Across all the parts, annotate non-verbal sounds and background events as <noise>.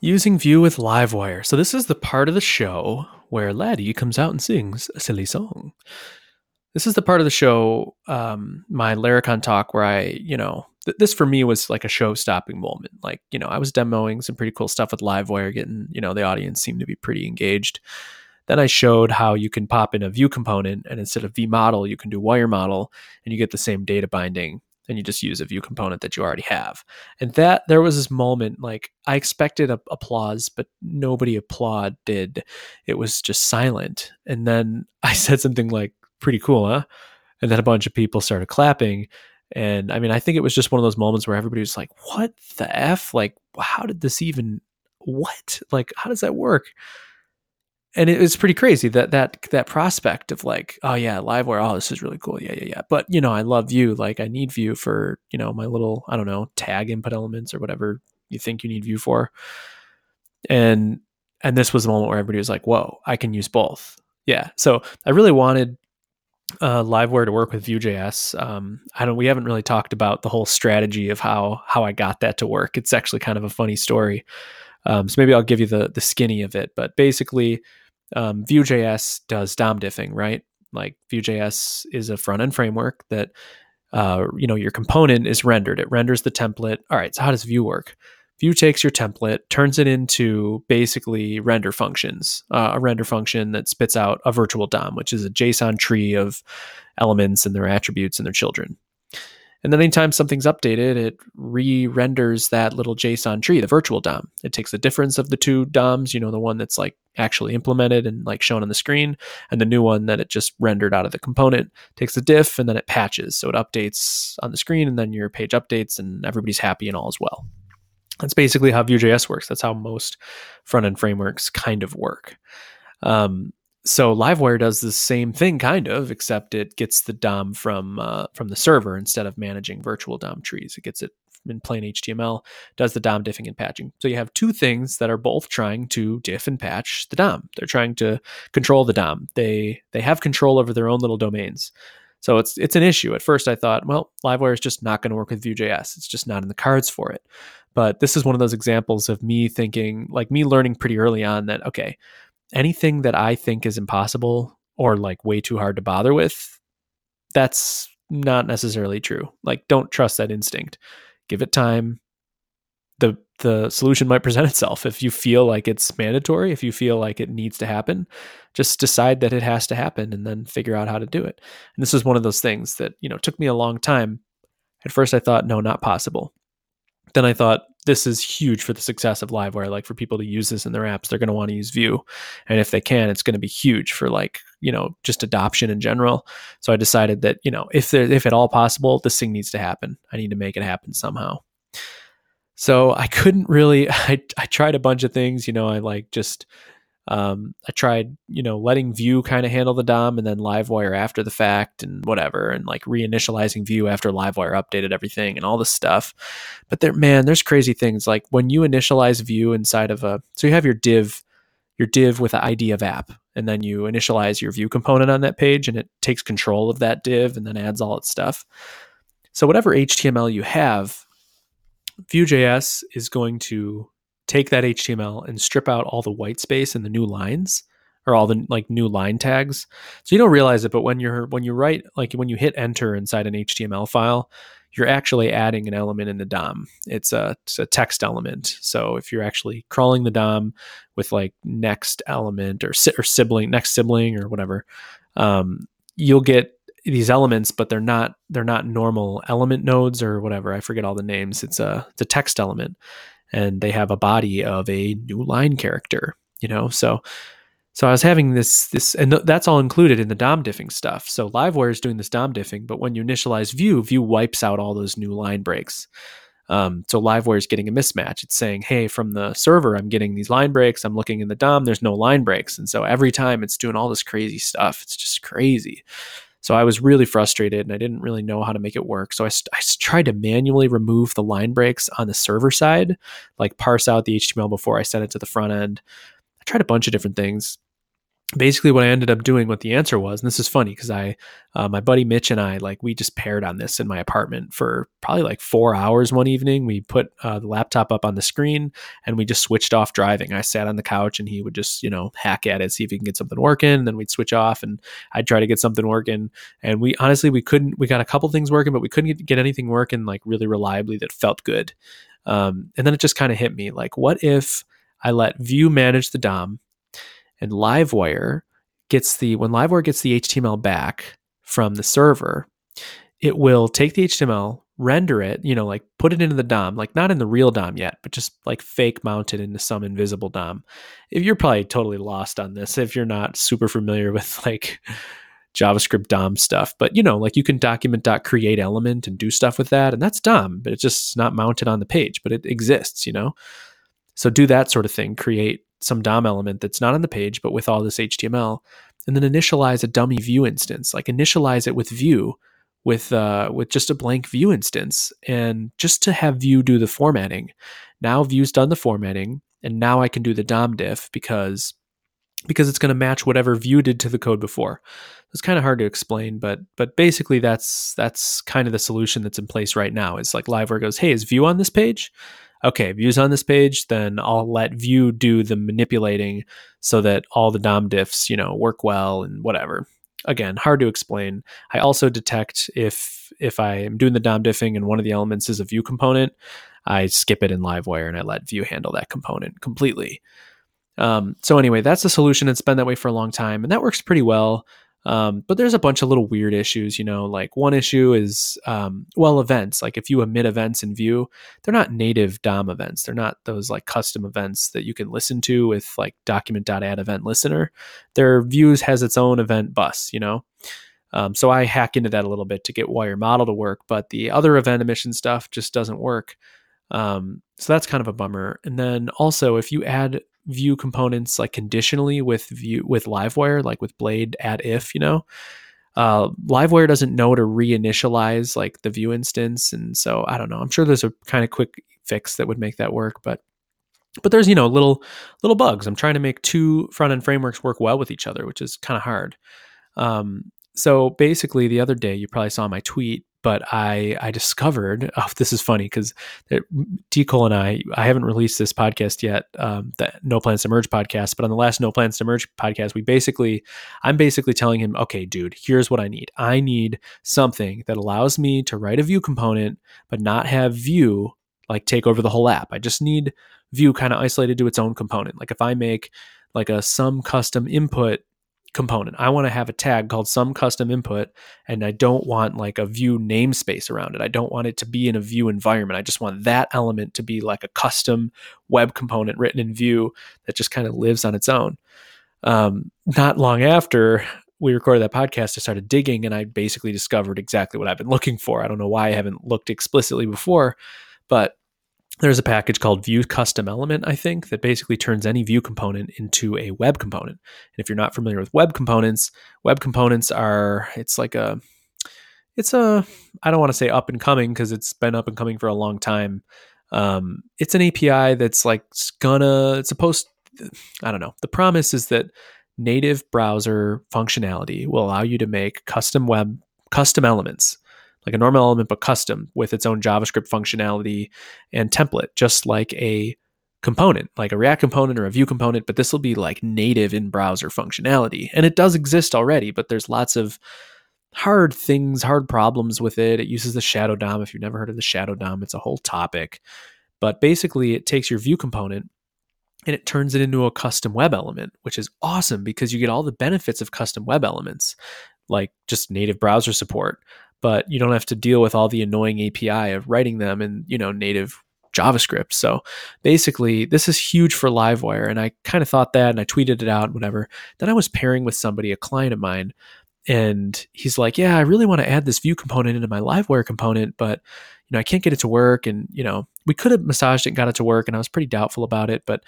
Using Vue with Livewire. So this is the part of the show where Laddie comes out and sings a silly song. This is the part of the show, um, my Laracon talk, where I, you know, th- this for me was like a show-stopping moment. Like, you know, I was demoing some pretty cool stuff with Livewire, getting, you know, the audience seemed to be pretty engaged. Then I showed how you can pop in a Vue component, and instead of V model, you can do wire model, and you get the same data binding and you just use a Vue component that you already have. And that there was this moment like I expected a, applause, but nobody applauded. It was just silent. And then <laughs> I said something like, pretty cool, huh? And then a bunch of people started clapping. And I mean, I think it was just one of those moments where everybody was like, what the F? Like, how did this even, what? Like, how does that work? And it was pretty crazy that that that prospect of like, oh yeah, Livewire, oh this is really cool, yeah, yeah, yeah. But you know, I love Vue, like I need Vue for you know my little I don't know tag input elements or whatever you think you need Vue for, and and this was the moment where everybody was like, whoa, I can use both. Yeah, so I really wanted uh, Livewire to work with Vue.js. Um, I don't. We haven't really talked about the whole strategy of how how I got that to work. It's actually kind of a funny story. Um, so maybe I'll give you the the skinny of it. But basically, um, Vue.js does DOM diffing, right? Like Vue.js is a front end framework that uh, you know your component is rendered. It renders the template. All right. So how does Vue work? Vue takes your template, turns it into basically render functions, uh, a render function that spits out a virtual DOM, which is a JSON tree of elements and their attributes and their children. And then anytime something's updated, it re-renders that little JSON tree, the virtual DOM. It takes the difference of the two DOMs, you know, the one that's like actually implemented and like shown on the screen, and the new one that it just rendered out of the component, takes the diff and then it patches. So it updates on the screen and then your page updates and everybody's happy and all is well. That's basically how Vue.js works. That's how most front end frameworks kind of work. Um, so Livewire does the same thing, kind of, except it gets the DOM from uh, from the server instead of managing virtual DOM trees. It gets it in plain HTML, does the DOM diffing and patching. So you have two things that are both trying to diff and patch the DOM. They're trying to control the DOM. They they have control over their own little domains. So it's it's an issue. At first, I thought, well, Livewire is just not going to work with Vue.js. It's just not in the cards for it. But this is one of those examples of me thinking, like me learning pretty early on that okay, anything that I think is impossible or like way too hard to bother with, that's not necessarily true. Like don't trust that instinct. Give it time. The the solution might <laughs> present itself. If you feel like it's mandatory, if you feel like it needs to happen, just decide that it has to happen and then figure out how to do it. And this is one of those things that, you know, took me a long time. At first I thought no, not possible. Then I thought this is huge for the success of Livewire. Like for people to use this in their apps, they're going to want to use Vue, and if they can, it's going to be huge for like you know just adoption in general. So I decided that you know if there, if at all possible, this thing needs to happen. I need to make it happen somehow. So I couldn't really. <laughs> I I tried a bunch of things. You know, I like just um, I tried, you know, letting Vue kind of handle the DOM and then Livewire after the fact and whatever, and like reinitializing Vue after Livewire updated everything and all this stuff. But there, man, there's crazy things like when you initialize Vue inside of a, so you have your div, your div with the ID of app, and then you initialize your Vue component on that page, and it takes control of that div and then adds all its stuff. So whatever HTML you have, Vue.js is going to take that HTML and strip out all the white space and the new lines or all the like new line tags. So you don't realize it, but when you're when you write like when you hit enter inside an HTML file, you're actually adding an element in the DOM. It's a, it's a text element. So if you're actually crawling the DOM with like next element or or sibling next sibling or whatever, um, you'll get these elements, but they're not they're not normal element nodes or whatever. I forget all the names. It's a it's a text element, and they have a body of a new line character, you know? So, so I was having this, this, and th- that's all included in the DOM diffing stuff. So Livewire is doing this DOM diffing, but when you initialize Vue, Vue wipes out all those new line breaks. Um, so Livewire is getting a mismatch. It's saying, hey, from the server, I'm getting these line breaks. I'm looking in the DOM, there's no line breaks. And so every time it's doing all this crazy stuff. It's just crazy. So I was really frustrated and I didn't really know how to make it work. So I, I tried to manually remove the line breaks on the server side, like parse out the HTML before I sent it to the front end. I tried a bunch of different things. Basically what I ended up doing, what the answer was, and this is funny because I, uh, my buddy Mitch and I, like we just paired on this in my apartment for probably like four hours one evening. We put uh, the laptop up on the screen and we just switched off driving. I sat on the couch and he would just, you know, hack at it, see if he can get something working. And then we'd switch off and I'd try to get something working. And we honestly, we couldn't, we got a couple things working, but we couldn't get, get anything working like really reliably that felt good. Um, and then it just kind of hit me like, what if I let Vue manage the DOM? And Livewire gets the when Livewire gets the HTML back from the server, it will take the HTML, render it, you know, like put it into the DOM, like not in the real DOM yet, but just like fake mount it into some invisible DOM. If you're probably totally lost on this, if you're not super familiar with <laughs> like JavaScript DOM stuff, but you know, like you can document create element and do stuff with that, and that's DOM, but it's just not mounted on the page, but it exists, you know. So do that sort of thing, create some DOM element that's not on the page, but with all this HTML, and then initialize a dummy Vue instance. Like initialize it with Vue with uh, with just a blank Vue instance, and just to have Vue do the formatting. Now Vue's done the formatting, and now I can do the DOM diff because because it's going to match whatever Vue did to the code before. It's kind of hard to explain, but but basically that's that's kind of the solution that's in place right now. It's like Livewire goes, "Hey, is Vue on this page?" Okay, views on this page, then I'll let Vue do the manipulating so that all the DOM diffs, you know, work well and whatever. Again, hard to explain. I also detect if if I am doing the DOM diffing and one of the elements is a Vue component, I skip it in Livewire and I let Vue handle that component completely. Um, so anyway, that's the solution It's been that way for a long time, and that works pretty well. Um, but there's a bunch of little weird issues, you know, like one issue is, um, well, events. Like if you emit events in Vue, they're not native DOM events. They're not those like custom events that you can listen to with like document.add event listener. Their Vue's has its own event bus, you know. Um, so I hack into that a little bit to get Wire Model to work, but the other event emission stuff just doesn't work. Um, so that's kind of a bummer. And then also, if you add Vue components like conditionally with Vue with livewire like with blade at if you know? Uh, livewire doesn't know to reinitialize like the Vue instance and so i don't know. I'm sure there's a kind of quick fix that would make that work but but there's you know little little bugs. I'm trying to make two front end frameworks work well with each other which is kind of hard. Um, so basically the other day you probably saw my tweet but I I discovered <laughs> oh this is funny because D Cole and I I haven't released this podcast yet um, the No Plans to Merge podcast but on the last No Plans to Merge podcast we basically I'm basically telling him okay dude here's what I need. I need something that allows me to write a Vue component but not have Vue like take over the whole app. I just need Vue kind of isolated to its own component. Like if I make like a some custom input component. I want to have a tag called some custom input and I don't want like a Vue namespace around it. I don't want it to be in a Vue environment. I just want that element to be like a custom web component written in Vue that just kind of lives on its own. Um, not long after we recorded that podcast, I started digging and I basically discovered exactly what I've been looking for. I don't know why I haven't looked explicitly before, but there's a package called Vue Custom Element, I think, that basically turns any Vue component into a web component. And if you're not familiar with web components, web components are it's like a it's a I don't want to say up and coming because it's been up and coming for a long time. Um, it's an API that's like gonna it's supposed I don't know. The promise is that native browser functionality will allow you to make custom web custom elements like a normal element but custom with its own JavaScript functionality and template, just like a component, like a React component or a Vue component, but this will be like native in browser functionality. And it does exist already, but there's lots of hard things, hard problems with it. It uses the shadow DOM. If you've never heard of the shadow DOM, it's a whole topic. But basically, it takes your Vue component and it turns it into a custom web element, which is awesome because you get all the benefits of custom web elements, like just native browser support, but you don't have to deal with all the annoying API of writing them in, you know, native JavaScript. So basically, this is huge for Livewire. And I kind of thought that and I tweeted it out, and whatever. Then I was pairing with somebody, a client of mine, and he's like, Yeah, I really want to add this Vue component into my Livewire component, but you know, I can't get it to work. And, you know, we could have massaged it and got it to work, and I was pretty doubtful about it, but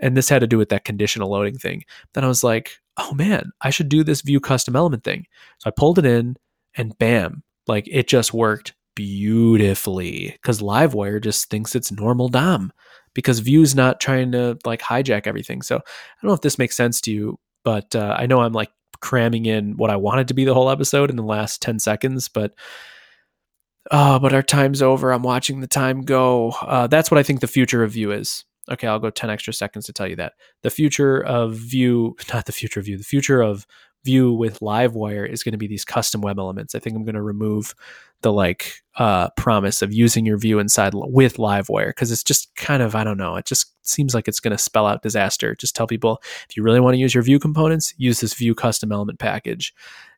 and this had to do with that conditional loading thing. Then I was like, oh man, I should do this Vue custom element thing. So I pulled it in and bam, like it just worked beautifully because Livewire just thinks it's normal DOM because Vue's not trying to like hijack everything. So I don't know if this makes sense to you, but uh, I know I'm like cramming in what I wanted to be the whole episode in the last 10 seconds, but oh, but our time's over. I'm watching the time go. Uh, that's what I think the future of Vue is. Okay, I'll go 10 extra seconds to tell you that. The future of Vue, <laughs> not the future of Vue, the future of Vue with Livewire is going to be these custom web elements. I think I'm going to remove the like uh, promise of using your Vue inside with Livewire because it's just kind of I don't know. It just seems like it's going to spell out disaster. Just tell people if you really want to use your Vue components, use this Vue custom element package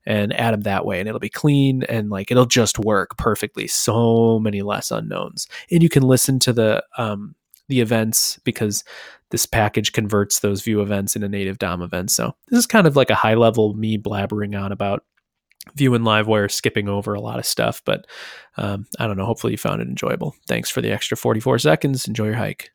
and add them that way, and it'll be clean and like it'll just work perfectly. So many less unknowns, and you can listen to the um, the events because this package converts those Vue events into native DOM events. So this is kind of like a high level me blabbering on about Vue and Livewire, skipping over a lot of stuff. But um, I don't know. Hopefully you found it enjoyable. Thanks for the extra 44 seconds. Enjoy your hike.